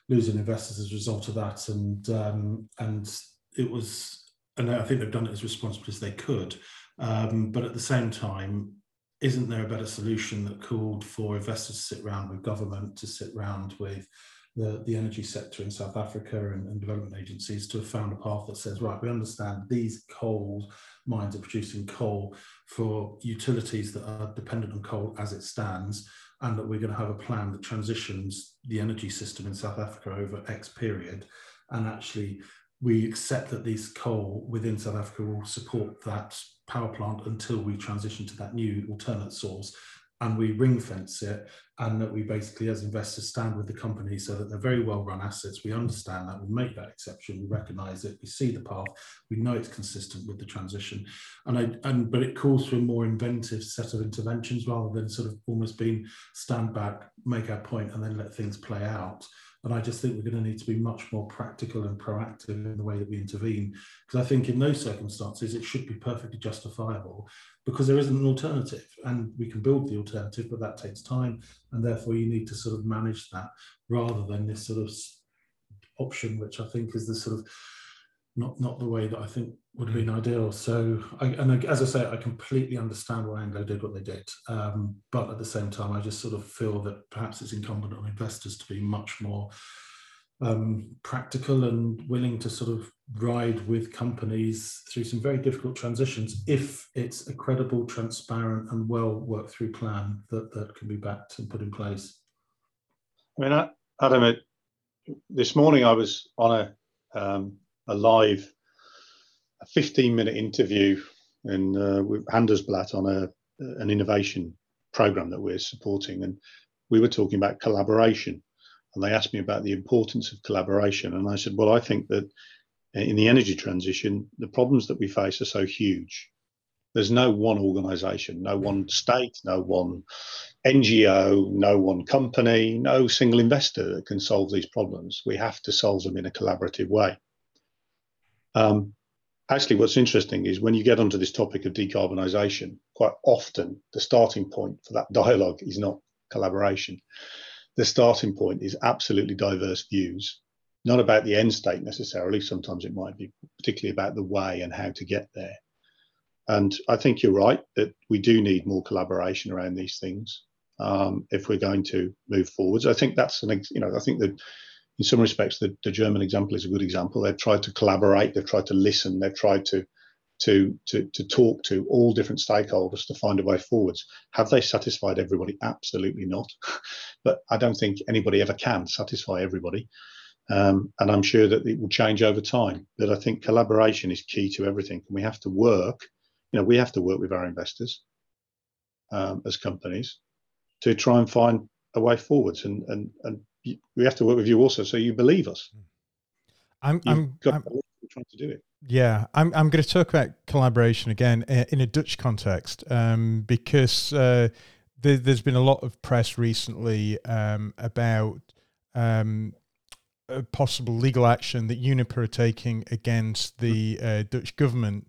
losing investors as a result of that. And um, and it was and I think they've done it as responsibly as they could. Um, but at the same time, isn't there a better solution that called for investors to sit around with government, to sit around with the, the energy sector in South Africa and, and, development agencies to have found a path that says, right, we understand these coal mines are producing coal for utilities that are dependent on coal as it stands, and that we're going to have a plan that transitions the energy system in South Africa over X period. And actually we accept that these coal within South Africa will support that power plant until we transition to that new alternate source and we ring fence it and that we basically as investors stand with the company so that they're very well run assets. We understand that we make that exception we recognize it we see the path we know it's consistent with the transition. And i and but it calls for a more inventive set of interventions rather than sort of almost being stand back make our point and then let things play out. And I just think we're going to need to be much more practical and proactive in the way that we intervene. Because I think in those circumstances, it should be perfectly justifiable because there isn't an alternative. And we can build the alternative, but that takes time. And therefore, you need to sort of manage that rather than this sort of option, which I think is the sort of not not the way that I think would have been mm. ideal. So, I, and as I say, I completely understand why Anglo did what they did, um, but at the same time, I just sort of feel that perhaps it's incumbent on investors to be much more um, practical and willing to sort of ride with companies through some very difficult transitions if it's a credible, transparent, and well worked through plan that that can be backed and put in place. I mean, Adam, this morning I was on a um, a live, a 15 minute interview in, uh, with Handelsblatt on a, an innovation program that we're supporting. And we were talking about collaboration. And they asked me about the importance of collaboration. And I said, well, I think that in the energy transition, the problems that we face are so huge. There's no one organization, no one state, no one NGO, no one company, no single investor that can solve these problems. We have to solve them in a collaborative way. Um, actually, what's interesting is when you get onto this topic of decarbonisation, quite often the starting point for that dialogue is not collaboration. The starting point is absolutely diverse views, not about the end state necessarily. Sometimes it might be particularly about the way and how to get there. And I think you're right that we do need more collaboration around these things um, if we're going to move forwards. I think that's an, you know, I think that in some respects, the, the German example is a good example. They've tried to collaborate, they've tried to listen, they've tried to to, to, to talk to all different stakeholders to find a way forwards. Have they satisfied everybody? Absolutely not. *laughs* but I don't think anybody ever can satisfy everybody. Um, and I'm sure that it will change over time. But I think collaboration is key to everything. And we have to work, you know, we have to work with our investors um, as companies to try and find a way forwards and, and, and we have to work with you also so you believe us. I'm, I'm, I'm trying to do it. Yeah, I'm, I'm going to talk about collaboration again in a Dutch context um, because uh, there, has been a lot of press recently um, about um, possible legal action that Uniper are taking against the uh, Dutch government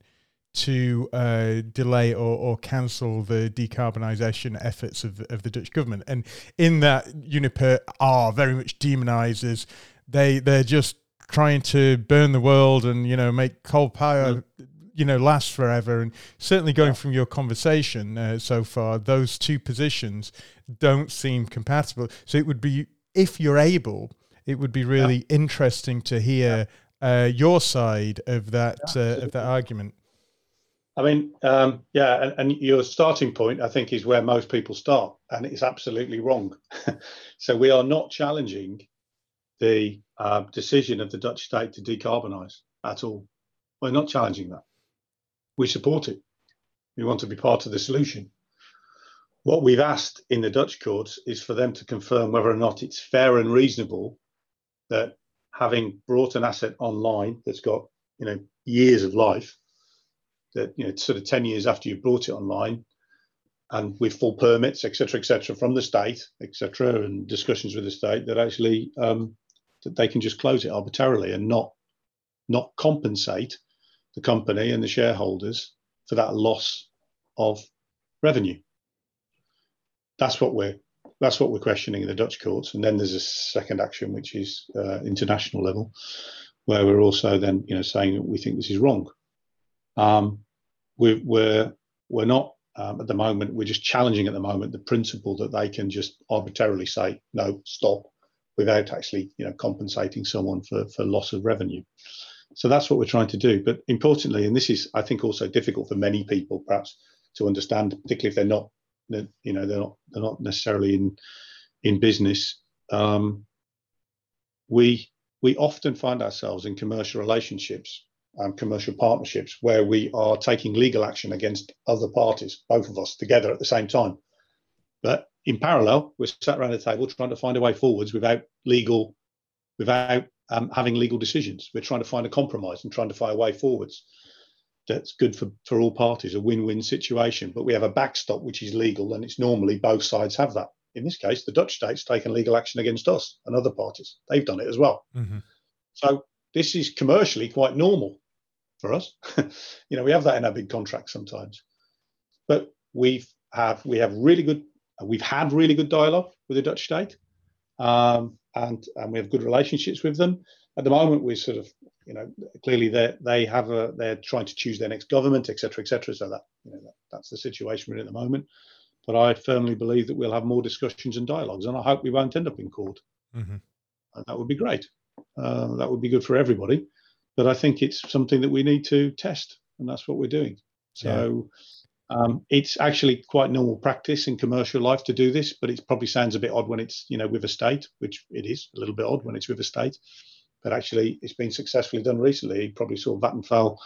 to uh, delay or, or cancel the decarbonisation efforts of, of the Dutch government. And in that, Uniper are very much demonised they they're just trying to burn the world and you know make coal power mm. you know last forever. And certainly going yeah. from your conversation uh, so far, those two positions don't seem compatible. So it would be if you're able, it would be really yeah. interesting to hear. Uh, your side of that uh, of that argument. I mean, um, yeah, and, and, your starting point, I think, is where most people start, and it's absolutely wrong. *laughs* so we are not challenging the uh, decision of the Dutch state to decarbonise at all. We're not challenging that. We support it. We want to be part of the solution. What we've asked in the Dutch courts is for them to confirm whether or not it's fair and reasonable that having brought an asset online that's got you know years of life that you know sort of 10 years after you brought it online and with full permits etc etc from the state etc and discussions with the state that actually um, that they can just close it arbitrarily and not not compensate the company and the shareholders for that loss of revenue. That's what we're that's what we're questioning in the Dutch courts. And then there's a second action which is uh, international level where we're also then you know saying we think this is wrong. Um, we're, we're, we're not um, at the moment, we're just challenging at the moment the principle that they can just arbitrarily say, no, stop, without actually you know, compensating someone for, for loss of revenue. So that's what we're trying to do. But importantly, and this is, I think, also difficult for many people perhaps to understand, particularly if they're not, you know, they're not, they're not necessarily in, in business. Um, we, we often find ourselves in commercial relationships um, commercial partnerships where we are taking legal action against other parties, both of us together at the same time. But in parallel, we're sat around the table trying to find a way forwards without legal, without um, having legal decisions. We're trying to find a compromise and trying to find a way forwards that's good for, for all parties, a win-win situation. But we have a backstop which is legal, and it's normally both sides have that. In this case, the Dutch state's taken legal action against us and other parties. They've done it as well. Mm-hmm. So this is commercially quite normal for us. *laughs* you know, we have that in our big contracts sometimes, but we've have we have really good we've had really good dialogue with the Dutch state, um, and and we have good relationships with them. At the moment, we're sort of you know clearly they they have a they're trying to choose their next government, etc., etc. So that you know that, that's the situation we're in at the moment. But I firmly believe that we'll have more discussions and dialogues, and I hope we won't end up in court. Mm-hmm. And that would be great. Uh, that would be good for everybody but I think it's something that we need to test, and that's what we're doing. So yeah. Um, it's actually quite normal practice in commercial life to do this, but it probably sounds a bit odd when it's you know with a state, which it is a little bit odd when it's with a state. But actually, it's been successfully done recently. You probably saw Vattenfall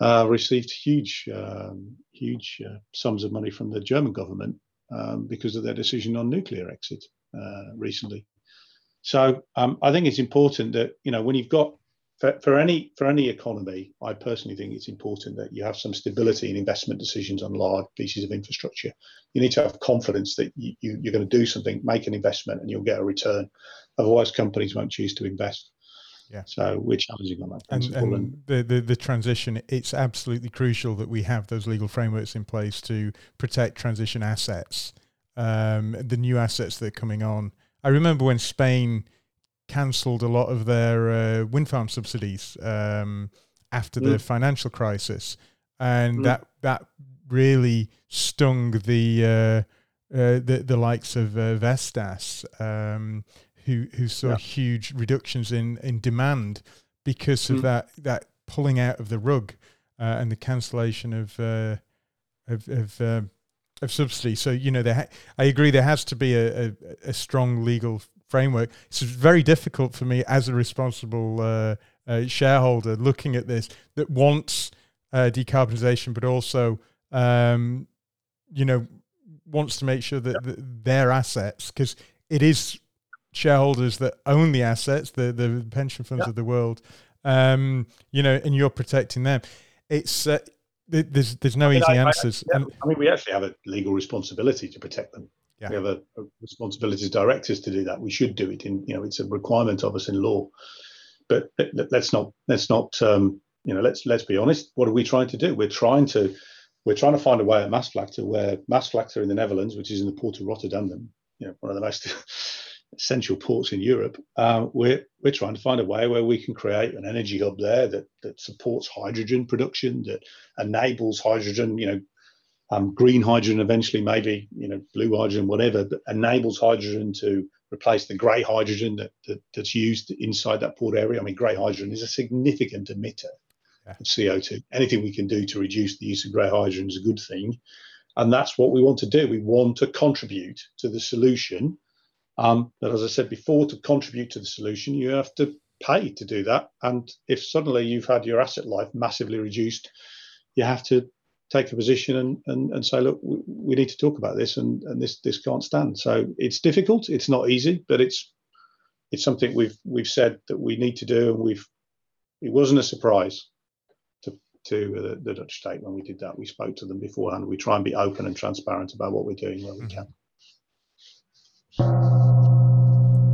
uh, received huge, um, huge uh, sums of money from the German government um, because of their decision on nuclear exit uh, recently. So um, I think it's important that you know when you've got for, for any for any economy, I personally think it's important that you have some stability in investment decisions on large pieces of infrastructure. You need to have confidence that you, you, you're going to do something, make an investment, and you'll get a return. Otherwise, companies won't choose to invest. Yeah. So we're challenging on that And, and the, the, the transition, it's absolutely crucial that we have those legal frameworks in place to protect transition assets, um, the new assets that are coming on. I remember when Spain cancelled a lot of their uh, wind farm subsidies um, after mm. the financial crisis, and mm. that that really stung the uh, uh, the, the likes of uh, Vestas, um, who who saw yeah. huge reductions in in demand because of mm. that that pulling out of the rug uh, and the cancellation of uh, of of, of subsidy. So you know, there ha- I agree there has to be a, a, a strong legal framework. It's very difficult for me as a responsible uh, uh, shareholder looking at this that wants uh, decarbonisation, but also, um, you know, wants to make sure that, that their assets, because it is shareholders that own the assets, the the pension funds of the world. Um, you know, and you're protecting them. It's uh, there's there's no I mean, easy I, answers. I, I, mean, we actually have a legal responsibility to protect them. Yeah. We have a, a, responsibility as directors to do that. We should do it in, you know, it's a requirement of us in law. But let's not, let's not, um, you know, let's let's be honest. What are we trying to do? We're trying to, we're trying to find a way at Maasvlakte where Maasvlakte in the Netherlands, which is in the port of Rotterdam, you know, one of the most *laughs* essential ports in Europe, uh, we're we're trying to find a way where we can create an energy hub there that that supports hydrogen production, that enables hydrogen, you know, um, green hydrogen eventually, maybe you know, blue hydrogen, whatever, that enables hydrogen to replace the grey hydrogen that, that, that's used inside that port area. I mean, grey hydrogen is a significant emitter yeah. of CO2. Anything we can do to reduce the use of grey hydrogen is a good thing. And that's what we want to do. We want to contribute to the solution um, but as I said before, to contribute to the solution, you have to pay to do that. And if suddenly you've had your asset life massively reduced, you have to take a position and, and, and say, look, we, we need to talk about this and, and this this can't stand. So it's difficult. It's not easy, but it's it's something we've we've said that we need to do, and we've it wasn't a surprise to to the, the Dutch state when we did that. We spoke to them beforehand. We try and be open and transparent about what we're doing where we mm-hmm. can.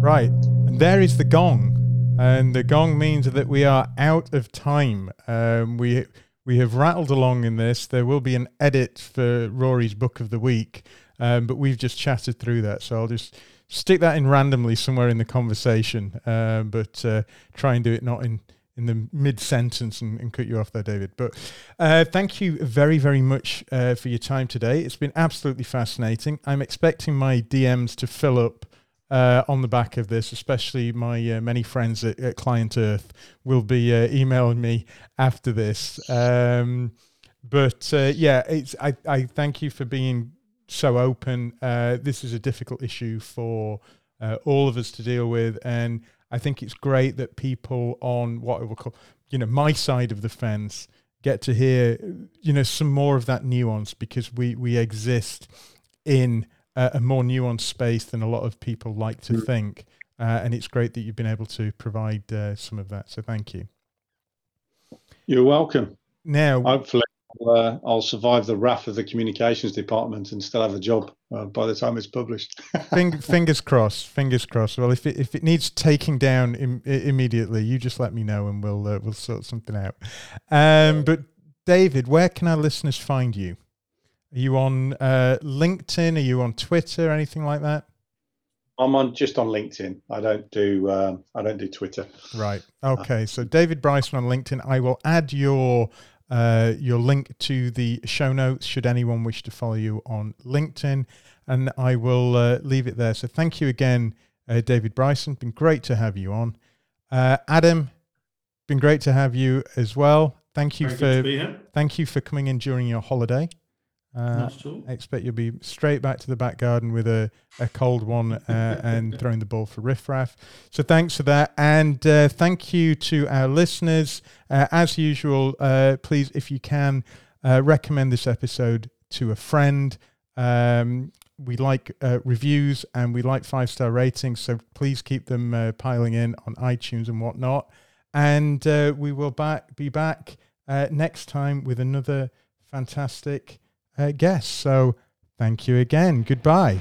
Right, and there is the gong, and the gong means that we are out of time. Um, we we have rattled along in this. There will be an edit for Rory's book of the week, um, but we've just chatted through that, so I'll just stick that in randomly somewhere in the conversation, uh, but uh, try and do it not in in the mid sentence and, and, cut you off there, David. But uh, thank you very, very much uh, for your time today. It's been absolutely fascinating. I'm expecting my DMs to fill up uh, on the back of this, especially my uh, many friends at, at, Client Earth will be uh, emailing me after this. Um, but uh, yeah, it's I, I thank you for being so open. this is a difficult issue for all of us to deal with, and I think it's great that people on what I call, you know, my side of the fence get to hear, you know, some more of that nuance because we we exist in a, a more nuanced space than a lot of people like to mm. think, uh, and it's great that you've been able to provide uh, some of that. So thank you. You're welcome. Now, hopefully, uh, I'll survive the wrath of the communications department and still have a job uh, by the time it's published. *laughs* fingers crossed. Fingers crossed. Well, if it, if it needs taking down Im- immediately, you just let me know and we'll uh, we'll sort something out. Um, but David, where can our listeners find you? Are you on uh, LinkedIn? Are you on Twitter? Anything like that? I'm on just on LinkedIn. I don't do um, I don't do Twitter. Right. Okay. So David Bryson on LinkedIn. I will add your uh, your link to the show notes should anyone wish to follow you on LinkedIn. And I will uh, leave it there. So thank you again, uh, David Bryson. Been great to have you on. Uh, Adam, been great to have you as well. Thank you Very for thank you for coming in during your holiday. Uh, I expect you'll be straight back to the back garden with a, a cold one uh, *laughs* and throwing the ball for riffraff. So thanks for that. And uh, thank you to our listeners. Uh, as usual, uh, please, if you can, uh, recommend this episode to a friend. Um, we like reviews and we like five star ratings. So please keep them piling in on iTunes and whatnot. And we will back, be back next time with another fantastic uh, guests. So thank you again. Goodbye.